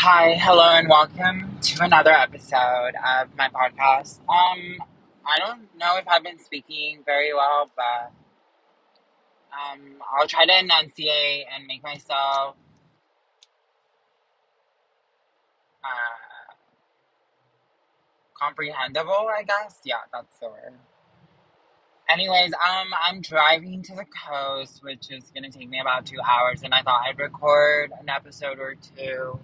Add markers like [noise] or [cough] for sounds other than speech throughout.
Hi, hello, and welcome to another episode of my podcast. Um, I don't know if I've been speaking very well, but um, I'll try to enunciate and make myself uh, comprehensible. I guess, yeah, that's the word. Anyways, um, I'm driving to the coast, which is gonna take me about two hours, and I thought I'd record an episode or two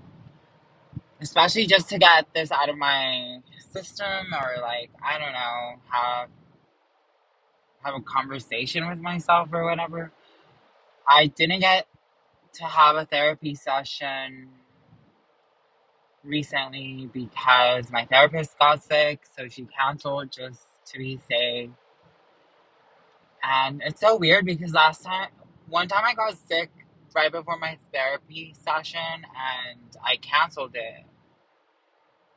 especially just to get this out of my system or like I don't know have have a conversation with myself or whatever. I didn't get to have a therapy session recently because my therapist got sick, so she canceled just to be safe. And it's so weird because last time, one time I got sick right before my therapy session and I canceled it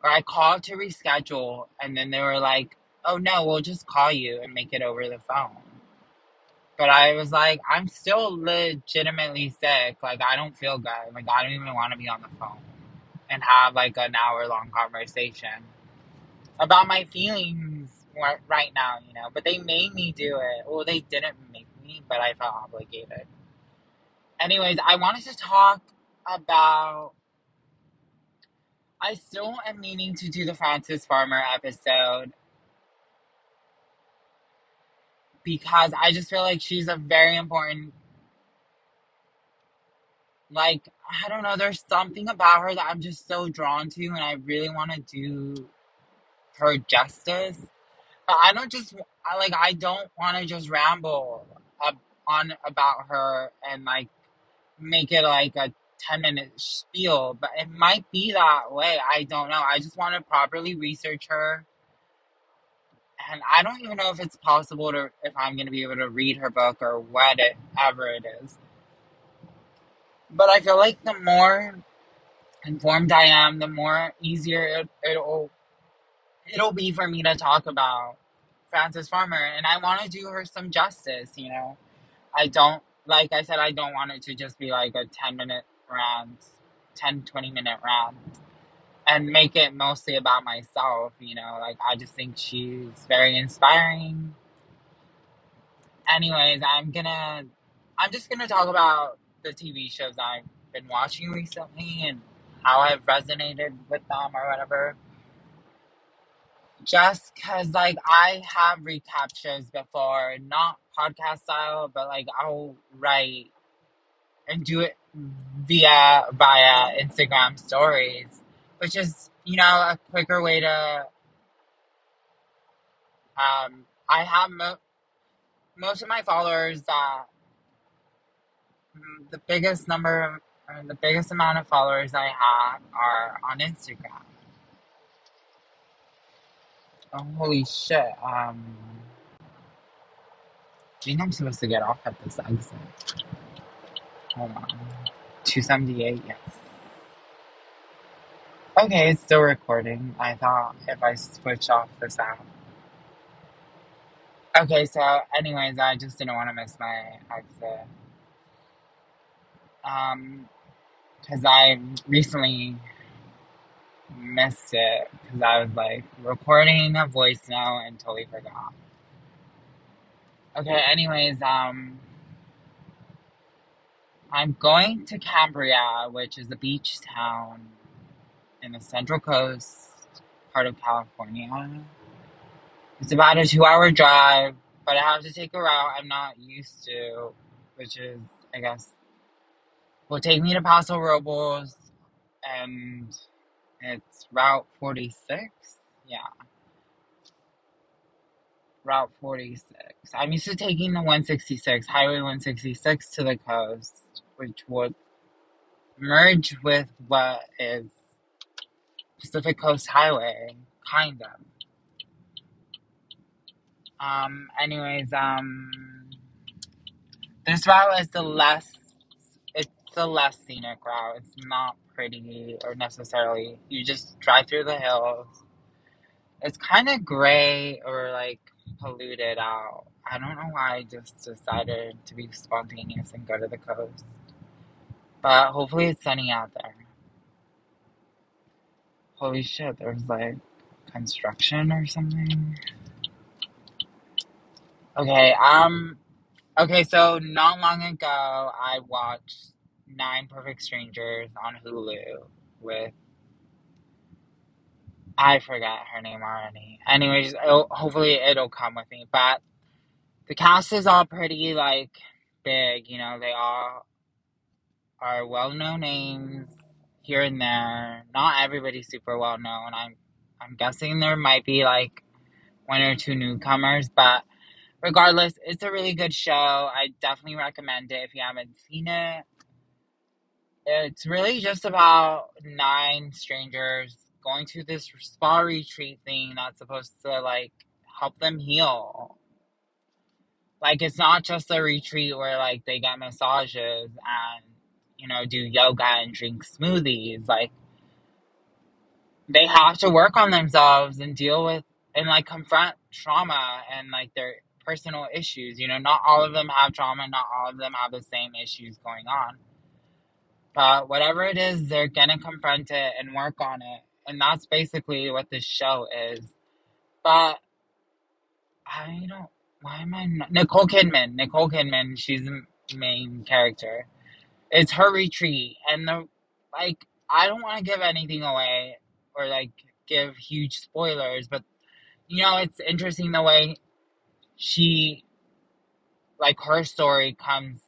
or I called to reschedule, and then they were like, "Oh no, we'll just call you and make it over the phone." But I was like, I'm still legitimately sick. Like I don't feel good. Like I don't even want to be on the phone and have like an hour long conversation about my feelings right now, you know. But they made me do it. Well, they didn't make me, but I felt obligated. Anyways, I wanted to talk about I still am meaning to do the Frances Farmer episode because I just feel like she's a very important like I don't know, there's something about her that I'm just so drawn to and I really want to do her justice. But I don't just I like I don't want to just ramble up on about her and like make it like a 10 minute spiel, but it might be that way. I don't know. I just want to properly research her. And I don't even know if it's possible to, if I'm going to be able to read her book or whatever it is. But I feel like the more informed I am, the more easier it, it'll, it'll be for me to talk about Frances Farmer. And I want to do her some justice, you know. I don't, like I said, I don't want it to just be like a 10 minute around 10 20 minute rant and make it mostly about myself you know like i just think she's very inspiring. Anyways i'm gonna i'm just gonna talk about the tv shows i've been watching recently and how i've resonated with them or whatever. Just because like i have recap shows before not podcast style but like i'll write and do it via via Instagram stories, which is you know a quicker way to. Um, I have mo- most of my followers. Uh, the biggest number, and the biggest amount of followers I have are on Instagram. Oh, holy shit! Um, think I'm supposed to get off at this exit. Hold on. 278, yes. Okay, it's still recording. I thought if I switch off the sound. Okay, so anyways, I just didn't want to miss my exit. Um, because I recently missed it because I was like recording a voice note and totally forgot. Okay, anyways, um, I'm going to Cambria, which is a beach town in the Central Coast part of California. It's about a two hour drive, but I have to take a route I'm not used to, which is, I guess, will take me to Paso Robles, and it's Route 46. Yeah. Route 46. I'm used to taking the 166, Highway 166 to the coast which would merge with what is Pacific Coast Highway, kind of. Um, anyways, um, this route is the less, it's the less scenic route. It's not pretty or necessarily, you just drive through the hills. It's kind of gray or like polluted out. I don't know why I just decided to be spontaneous and go to the coast. But hopefully it's sunny out there. Holy shit, there's like construction or something. Okay, um, okay, so not long ago, I watched Nine Perfect Strangers on Hulu with, I forgot her name already. Anyways, it'll, hopefully it'll come with me, but the cast is all pretty, like, big, you know, they all are well-known names here and there. Not everybody's super well-known. I'm, I'm guessing there might be, like, one or two newcomers, but regardless, it's a really good show. I definitely recommend it if you haven't seen it. It's really just about nine strangers going to this spa retreat thing that's supposed to like help them heal. Like it's not just a retreat where like they get massages and you know do yoga and drink smoothies. Like they have to work on themselves and deal with and like confront trauma and like their personal issues. You know, not all of them have trauma, not all of them have the same issues going on. But whatever it is, they're gonna confront it and work on it. And that's basically what this show is. But I don't. Why am I not? Nicole Kidman. Nicole Kidman. She's the main character. It's her retreat, and the like. I don't want to give anything away or like give huge spoilers, but you know, it's interesting the way she, like, her story comes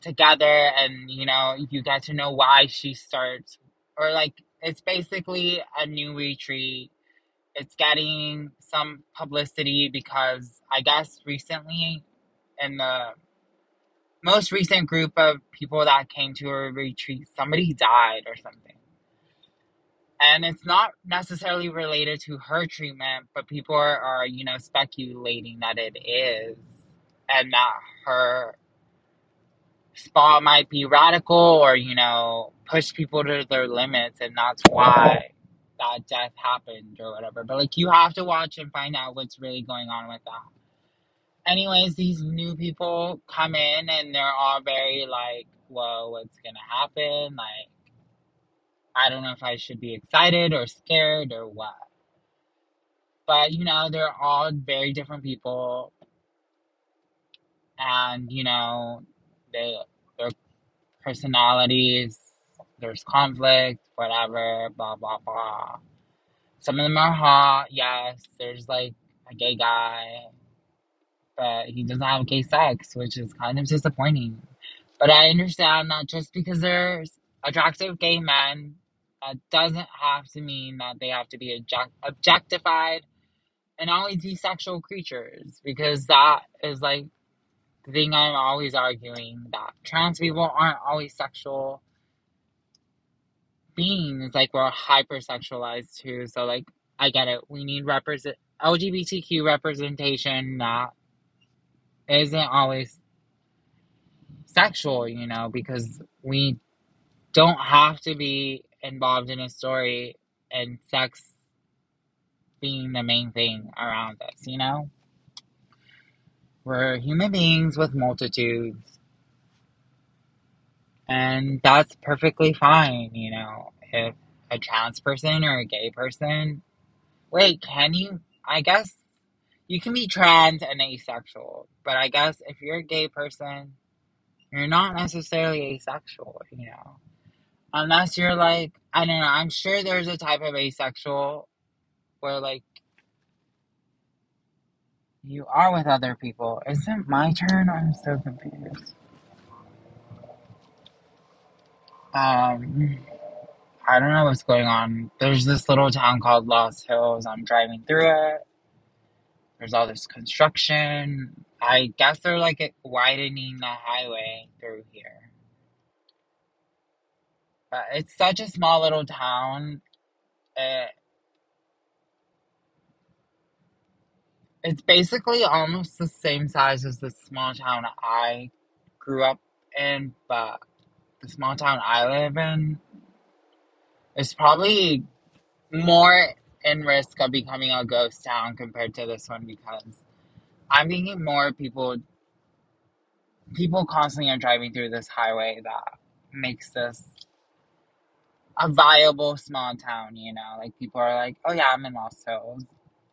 together, and you know, you get to know why she starts, or like, it's basically a new retreat. It's getting some publicity because I guess recently, in the most recent group of people that came to a retreat, somebody died or something. And it's not necessarily related to her treatment, but people are, are, you know, speculating that it is. And that her spa might be radical or, you know, push people to their limits. And that's why that death happened or whatever. But, like, you have to watch and find out what's really going on with that. Anyways, these new people come in and they're all very like, whoa, what's gonna happen? Like, I don't know if I should be excited or scared or what. But, you know, they're all very different people. And, you know, they, their personalities, there's conflict, whatever, blah, blah, blah. Some of them are hot, yes. There's like a gay guy, but he doesn't have gay sex, which is kind of disappointing. But I understand that just because there's attractive gay men, that doesn't have to mean that they have to be object- objectified and always be sexual creatures. Because that is like the thing I'm always arguing that trans people aren't always sexual beings. Like we're hypersexualized too. So like I get it. We need represent LGBTQ representation that isn't always sexual, you know, because we don't have to be involved in a story and sex being the main thing around us, you know? We're human beings with multitudes. And that's perfectly fine, you know, if a trans person or a gay person. Wait, can you? I guess you can be trans and asexual, but I guess if you're a gay person, you're not necessarily asexual, you know. Unless you're like, I don't know, I'm sure there's a type of asexual where like you are with other people. Is it my turn? I'm so confused. Um, I don't know what's going on. There's this little town called Lost Hills. I'm driving through it. There's all this construction. I guess they're like widening the highway through here. But it's such a small little town. It, it's basically almost the same size as the small town I grew up in, but the small town I live in is probably more in risk of becoming a ghost town compared to this one because I'm thinking more people people constantly are driving through this highway that makes this a viable small town, you know? Like people are like, oh yeah, I'm in Lost Hills.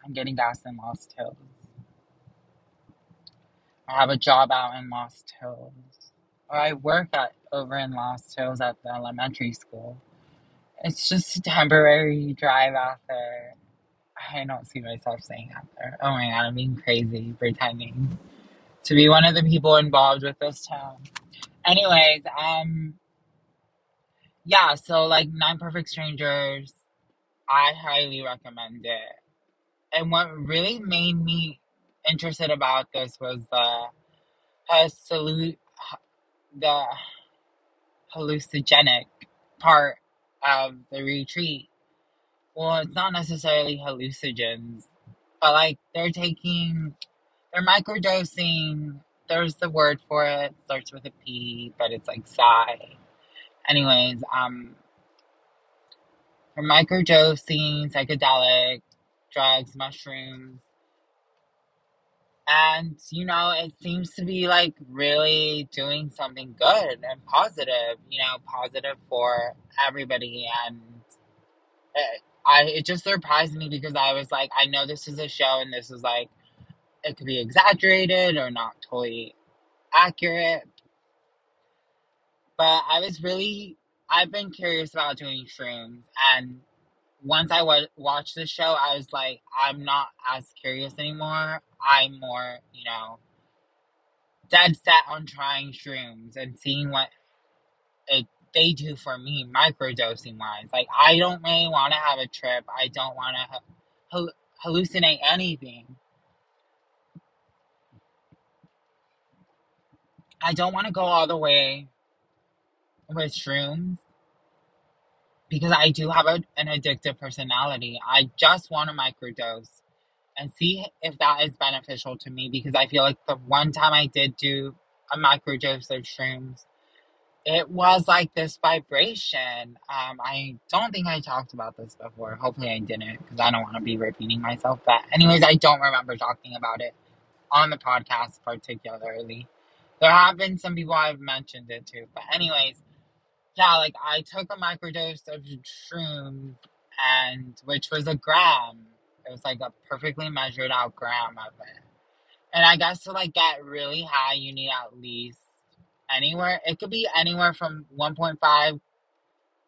I'm getting gas in Lost Hills. I have a job out in Lost Hills. Or I work at over in Lost Hills at the elementary school. It's just a temporary drive out there. I don't see myself staying out there. Oh my god, I'm being crazy pretending to be one of the people involved with this town. Anyways, um yeah, so like Nine Perfect Strangers, I highly recommend it. And what really made me interested about this was the salute the hallucinogenic part of the retreat. Well, it's not necessarily hallucinogens, but like they're taking, they're microdosing. There's the word for it. Starts with a P, but it's like psi. Anyways, um, they're microdosing psychedelic drugs, mushrooms, and you know it seems to be like really doing something good and positive. You know, positive for everybody, and it, I it just surprised me because I was like, I know this is a show, and this is like it could be exaggerated or not totally accurate, but I was really I've been curious about doing shrooms, and once I watched the show, I was like, I'm not as curious anymore. I'm more, you know, dead set on trying shrooms and seeing what it they do for me, microdosing wise. Like, I don't really want to have a trip. I don't want to hal- hallucinate anything. I don't want to go all the way with shrooms because I do have a, an addictive personality. I just want to microdose and see if that is beneficial to me because I feel like the one time I did do a microdose of shrooms, it was like this vibration. Um, I don't think I talked about this before. Hopefully, I didn't because I don't want to be repeating myself. But, anyways, I don't remember talking about it on the podcast particularly. There have been some people I've mentioned it to, but anyways, yeah, like I took a microdose of shrooms, and which was a gram. It was like a perfectly measured out gram of it. And I guess to like get really high, you need at least anywhere. It could be anywhere from 1.5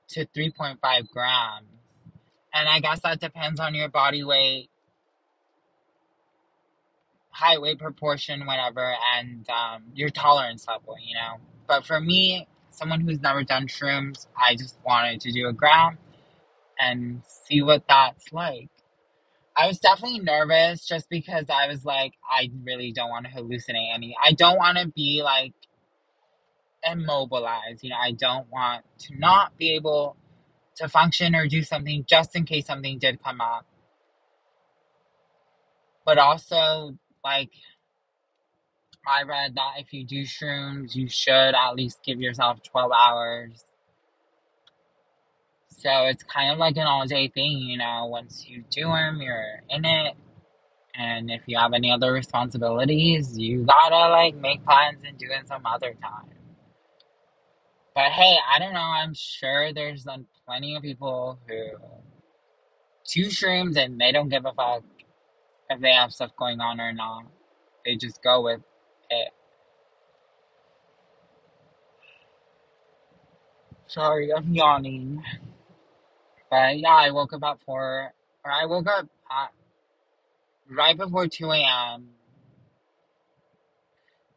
to 3.5 grams. And I guess that depends on your body weight, height weight proportion, whatever, and um, your tolerance level, you know. But for me, someone who's never done shrooms, I just wanted to do a gram and see what that's like. I was definitely nervous just because I was like, I really don't want to hallucinate any. I don't want to be like immobilized. You know, I don't want to not be able to function or do something just in case something did come up. But also, like, I read that if you do shrooms, you should at least give yourself 12 hours. So it's kind of like an all day thing, you know. Once you do them, you're in it. And if you have any other responsibilities, you gotta like make plans and do it some other time. But hey, I don't know. I'm sure there's plenty of people who do shrooms and they don't give a fuck if they have stuff going on or not. They just go with it. Sorry, I'm yawning. But yeah, I woke up at 4, or I woke up at, right before 2 a.m.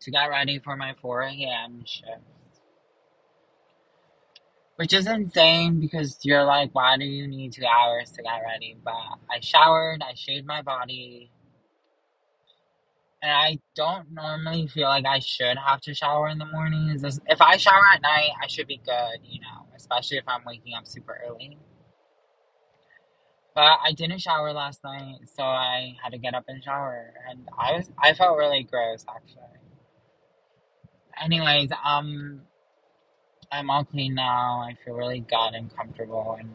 to get ready for my 4 a.m. shift. Which is insane because you're like, why do you need two hours to get ready? But I showered, I shaved my body, and I don't normally feel like I should have to shower in the mornings. If I shower at night, I should be good, you know, especially if I'm waking up super early. But I didn't shower last night, so I had to get up and shower, and I was I felt really gross actually. Anyways, um, I'm all clean now. I feel really good and comfortable and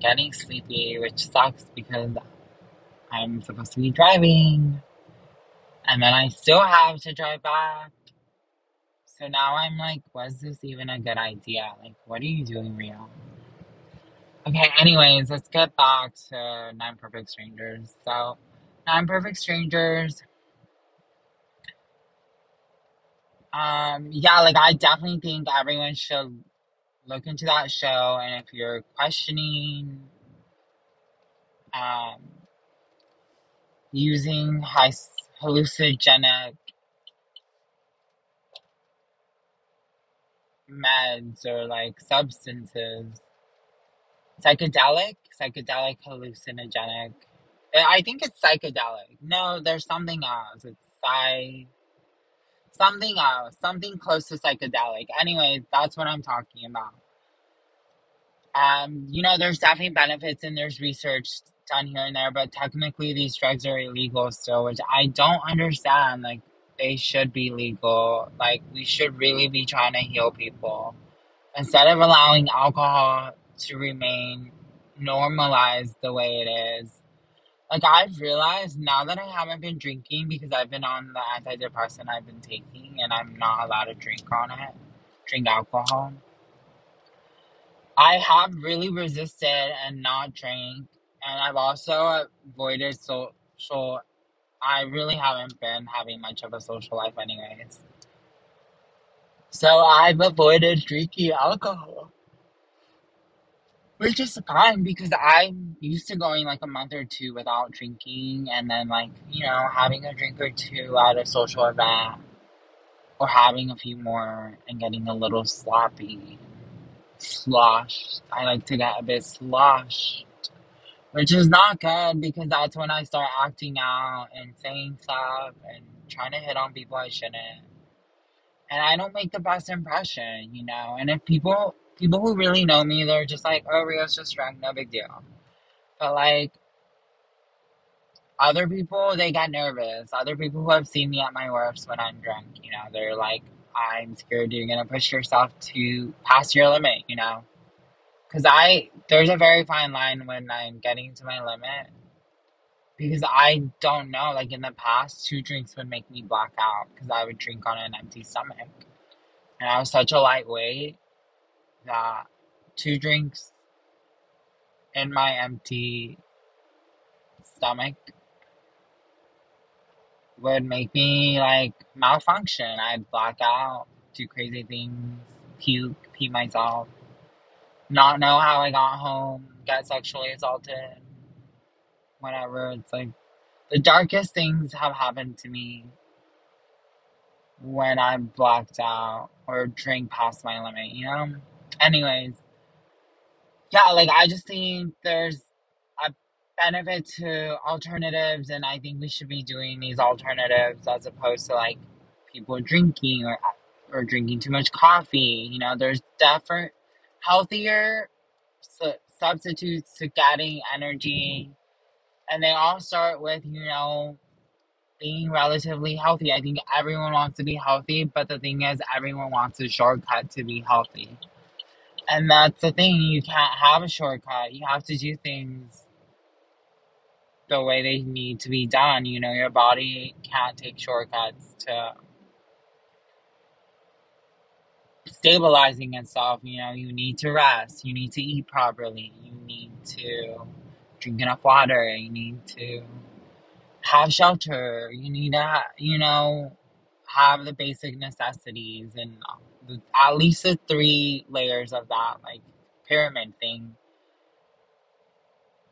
getting sleepy, which sucks because I'm supposed to be driving. And then I still have to drive back. So now I'm like, was this even a good idea? Like, what are you doing, Rio? Okay, anyways, let's get back to Nine Perfect Strangers. So, Nine Perfect Strangers, um, yeah, like I definitely think everyone should look into that show. And if you're questioning, um, using high hallucinogenic meds or like substances, psychedelic, psychedelic hallucinogenic. I I think it's psychedelic. No, there's something else. It's psy something else, something close to psychedelic. Anyways, that's what I'm talking about. Um, you know, there's definitely benefits and there's research done here and there, but technically these drugs are illegal still, which I don't understand. Like they should be legal. Like we should really be trying to heal people instead of allowing alcohol to remain normalized the way it is. Like I've realized now that I haven't been drinking because I've been on the antidepressant I've been taking and I'm not allowed to drink on it, drink alcohol. I have really resisted and not drank, and I've also avoided social. I really haven't been having much of a social life, anyways. So I've avoided drinking alcohol, which is fine because I'm used to going like a month or two without drinking, and then like you know having a drink or two at a social event, or having a few more and getting a little sloppy, sloshed. I like to get a bit sloshed. Which is not good because that's when I start acting out and saying stuff and trying to hit on people I shouldn't. And I don't make the best impression, you know. And if people people who really know me, they're just like, "Oh, Rio's just drunk, no big deal." But like other people, they get nervous. Other people who have seen me at my worst when I'm drunk, you know, they're like, "I'm scared you're gonna push yourself to past your limit," you know. Because I there's a very fine line when I'm getting to my limit Because I don't know, like in the past, two drinks would make me black out because I would drink on an empty stomach. And I was such a lightweight that two drinks in my empty stomach would make me like malfunction. I'd black out, do crazy things, puke, pee myself, not know how I got home, get sexually assaulted, whatever. It's like the darkest things have happened to me when I'm blacked out or drink past my limit, you know? Anyways, yeah, like I just think there's a benefit to alternatives, and I think we should be doing these alternatives as opposed to like people drinking or or drinking too much coffee. You know, there's different healthier su- substitutes to getting energy, and they all start with you know being relatively healthy. I think everyone wants to be healthy, but the thing is, everyone wants a shortcut to be healthy. And that's the thing, you can't have a shortcut. You have to do things the way they need to be done. You know, your body can't take shortcuts to stabilizing itself. You know, you need to rest, you need to eat properly, you need to drink enough water, you need to have shelter, you need to, ha- you know, have the basic necessities and at least the three layers of that, like pyramid thing.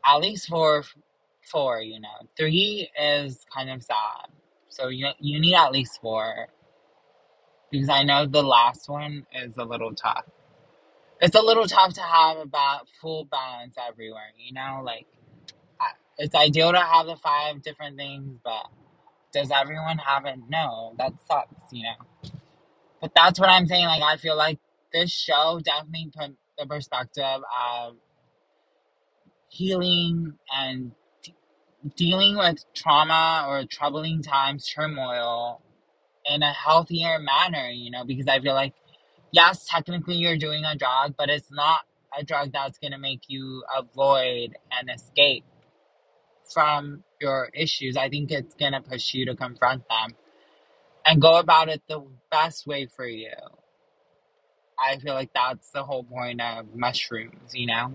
At least four four you know. Three is kind of sad. So you you need at least four. Because i know the last one is a little tough. It's a little tough to have about full balance everywhere you know? Like it's ideal to have the five different things but does everyone have it? No that sucks you know but that's what i'm saying like i feel like this show definitely put the perspective of healing and dealing with trauma or troubling times, turmoil in a healthier manner, you know, because I feel like, yes, technically you're doing a drug, but it's not a drug that's going to make you avoid and escape from your issues. I think it's going to push you to confront them and go about it the best way for you. I feel like that's the whole point of mushrooms, you know?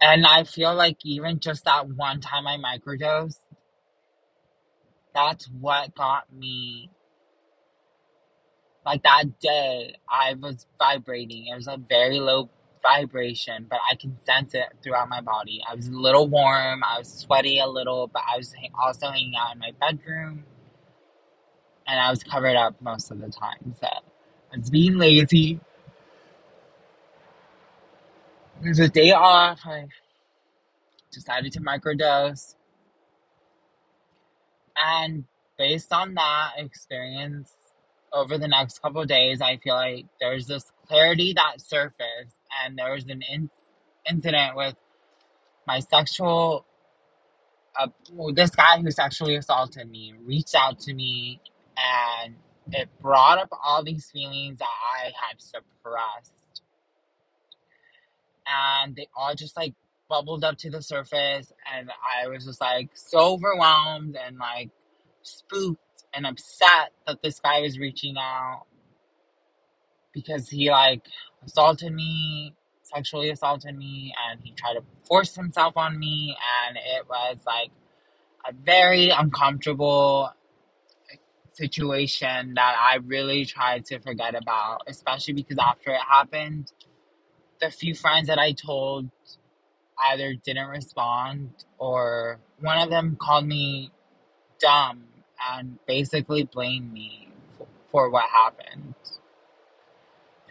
And I feel like even just that one time I microdosed, that's what got me Like that day, I was vibrating. It was a very low vibration, but I can sense it throughout my body. I was a little warm. I was sweaty a little, but I was also hanging out in my bedroom, and I was covered up most of the time. So I was being lazy. It was a day off. I decided to microdose, and based on that experience over the next couple days, I feel like there's this clarity that surfaced, and there was an in- incident with my sexual, uh, well, this guy who sexually assaulted me reached out to me, and it brought up all these feelings that I had suppressed, and they all just like bubbled up to the surface, and I was just like so overwhelmed and like spooked and upset that this guy was reaching out because he like assaulted me, sexually assaulted me, and he tried to force himself on me, and it was like a very uncomfortable situation that I really tried to forget about, especially because after it happened, the few friends that I told either didn't respond or one of them called me dumb and basically blamed me for, what happened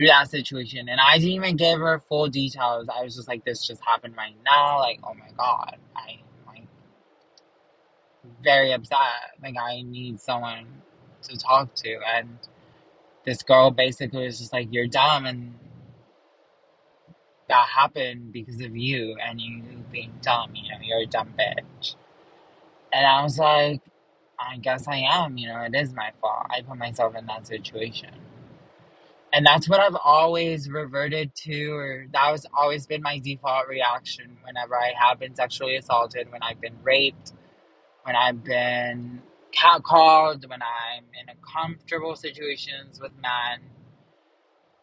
through that situation. And I didn't even give her full details. I was just like, this just happened right now. Like, oh my God. I like very upset. Like I need someone to talk to. And this girl basically was just like, You're dumb and that happened because of you and you being dumb, you know, you're a dumb bitch. And I was like, I guess I am, you know, it is my fault. I put myself in that situation and that's what I've always reverted to, or that was always been my default reaction whenever I have been sexually assaulted, when I've been raped, when I've been catcalled, when I'm in uncomfortable situations with men.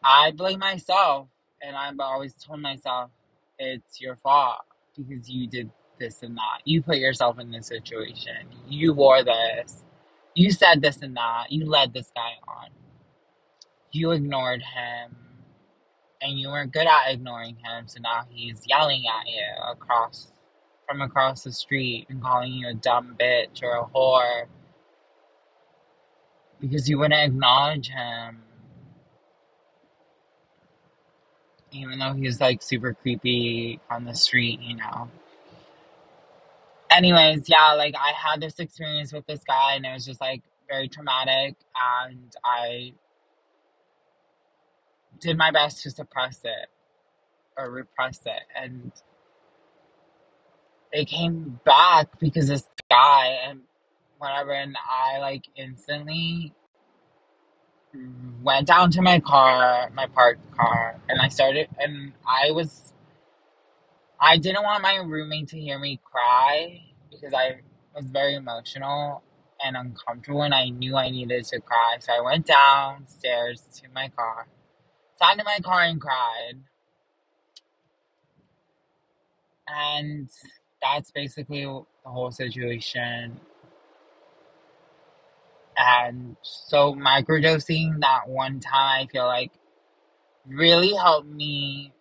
I blame myself, and I've always told myself it's your fault because you did this and that. You put yourself in this situation. You wore this. You said this and that. You led this guy on you ignored him and you weren't good at ignoring him, so now he's yelling at you across from across the street and calling you a dumb bitch or a whore because you wouldn't acknowledge him. Even though he was like super creepy on the street, you know. Anyways, yeah, like I had this experience with this guy and it was just like very traumatic and I did my best to suppress it or repress it and it came back because this guy and whatever and I like instantly went down to my car, my parked car, and I started and I was I didn't want my roommate to hear me cry because I was very emotional and uncomfortable and I knew I needed to cry. So I went downstairs to my car sat in my car and cried. And that's basically the whole situation. And so microdosing that one time, I feel like really helped me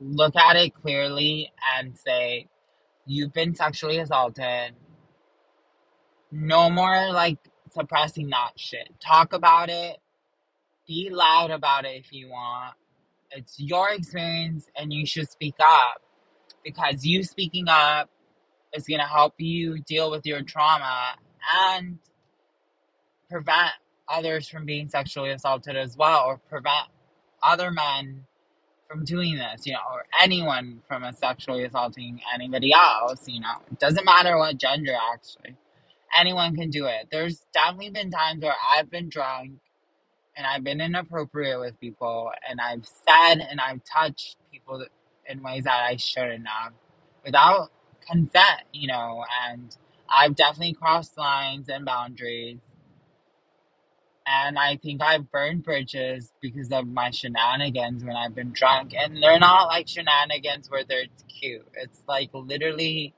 look at it clearly and say, you've been sexually assaulted. No more like suppressing that shit. Talk about it be loud about it if you want. It's your experience and you should speak up because you speaking up is going to help you deal with your trauma and prevent others from being sexually assaulted as well or prevent other men from doing this, you know, or anyone from sexually assaulting anybody else, you know. It doesn't matter what gender actually. Anyone can do it. There's definitely been times where I've been drunk and I've been inappropriate with people, and I've said and I've touched people in ways that I shouldn't have without consent, you know, and I've definitely crossed lines and boundaries. And I think I've burned bridges because of my shenanigans when I've been drunk. And they're not like shenanigans where they're cute. It's like literally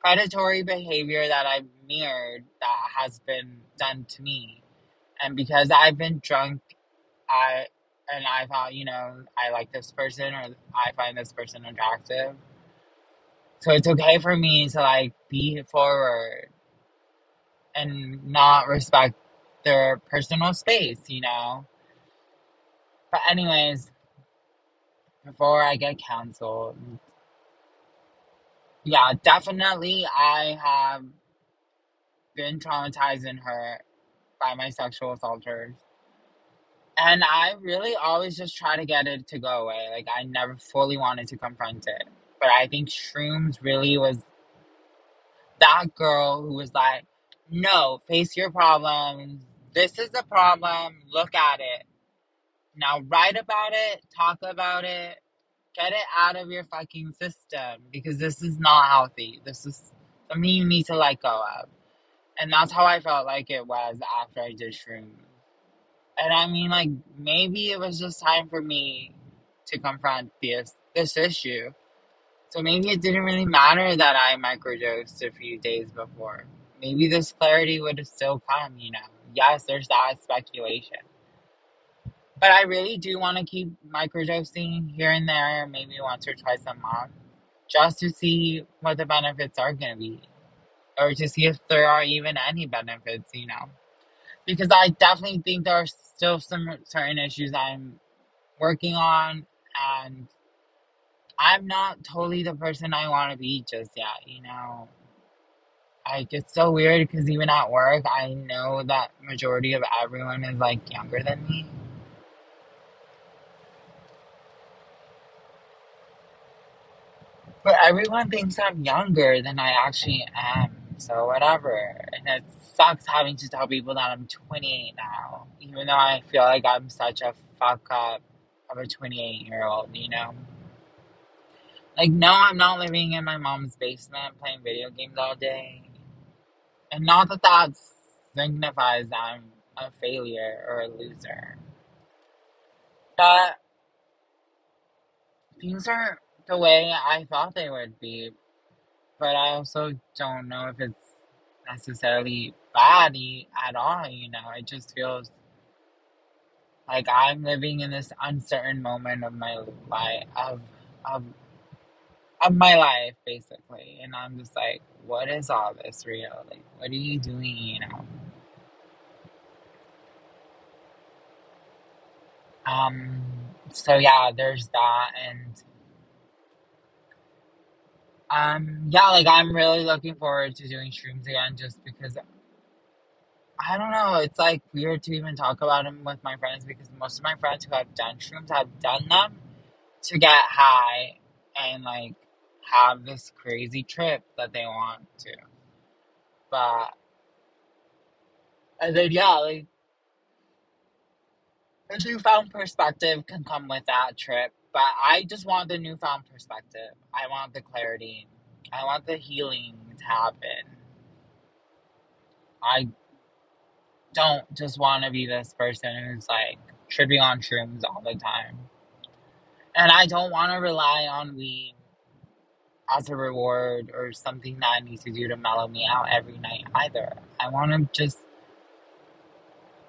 predatory behavior that I've mirrored that has been done to me. And because I've been drunk, I and I thought, you know, I like this person or I find this person attractive. So it's okay for me to like be forward and not respect their personal space, you know? But anyways, before I get canceled, yeah, definitely I have been traumatized and hurt by my sexual assaulters. And I really always just try to get it to go away. Like I never fully wanted to confront it. But I think shrooms really was that girl who was like, no, face your problems. This is a problem. Look at it. Now write about it, talk about it, get it out of your fucking system because this is not healthy. This is something you need to let go of. And that's how I felt like it was after I did shrooms. And I mean, like, maybe it was just time for me to confront this this issue. So maybe it didn't really matter that I microdosed a few days before. Maybe this clarity would have still come, you know. Yes, there's that speculation. But I really do want to keep microdosing here and there, maybe once or twice a month, just to see what the benefits are going to be. Or to see if there are even any benefits, you know. Because I definitely think there are still some certain issues I'm working on, and I'm not totally the person I want to be just yet, you know. Like, it's so weird because even at work, I know that majority of everyone is like younger than me. But everyone thinks I'm younger than I actually am. So whatever. And it sucks having to tell people that I'm 28 now. Even though I feel like I'm such a fuck up of a 28 year old, you know? Like, no, I'm not living in my mom's basement playing video games all day. And not that that signifies that I'm a failure or a loser. But things are the way I thought they would be. But I also don't know if it's necessarily bad at all, you know. It just feels like I'm living in this uncertain moment of my life of of of my life basically. And I'm just like, what is all this real? Like what are you doing, you know? Um so yeah, there's that and um yeah, like I'm really looking forward to doing shrooms again just because I don't know, it's like weird to even talk about them with my friends because most of my friends who have done shrooms have done them to get high and like have this crazy trip that they want to. But and then yeah, like a newfound perspective can come with that trip. But I just want the newfound perspective. I want the clarity. I want the healing to happen. I don't just want to be this person who's like tripping on shrooms all the time. And I don't want to rely on weed as a reward or something that I need to do to mellow me out every night either. I want to just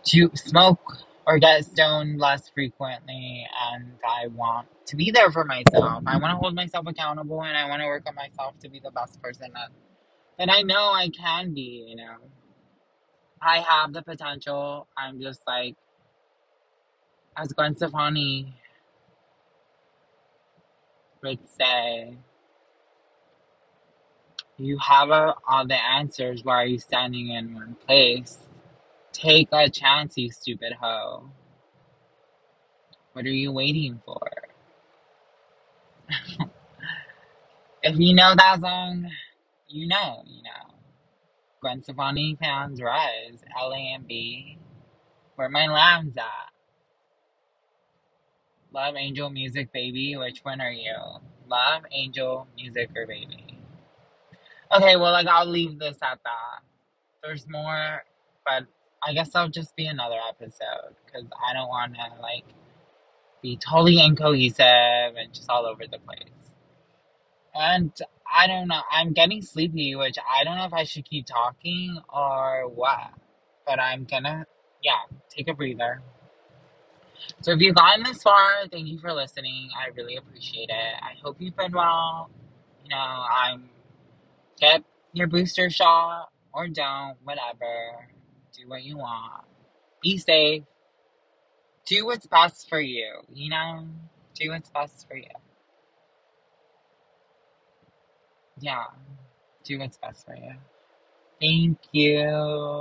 to smoke or get stoned less frequently and I want to be there for myself. I want to hold myself accountable and I want to work on myself to be the best person that, that I know I can be, you know. I have the potential. I'm just like, as Gwen Stefani would say, you have a, all the answers. Why are you standing in one place? Take a chance, you stupid hoe. What are you waiting for? [laughs] If you know that song, you know, you know. Gwen Stefani fans rise. L A M B. Where my lambs at? Love Angel Music Baby. Which one are you? Love Angel Music or Baby? Okay, well, like I'll leave this at that. There's more, but I guess that'll just be another episode because I don't want to like be totally incohesive and just all over the place. And I don't know. I'm getting sleepy, which I don't know if I should keep talking or what. But I'm gonna, yeah, take a breather. So if you've gotten this far, thank you for listening. I really appreciate it. I hope you've been well. You know, I'm get your booster shot or don't, whatever. Do what you want. Be safe. Do what's best for you, you know? Do what's best for you. Yeah. Do what's best for you. Thank you.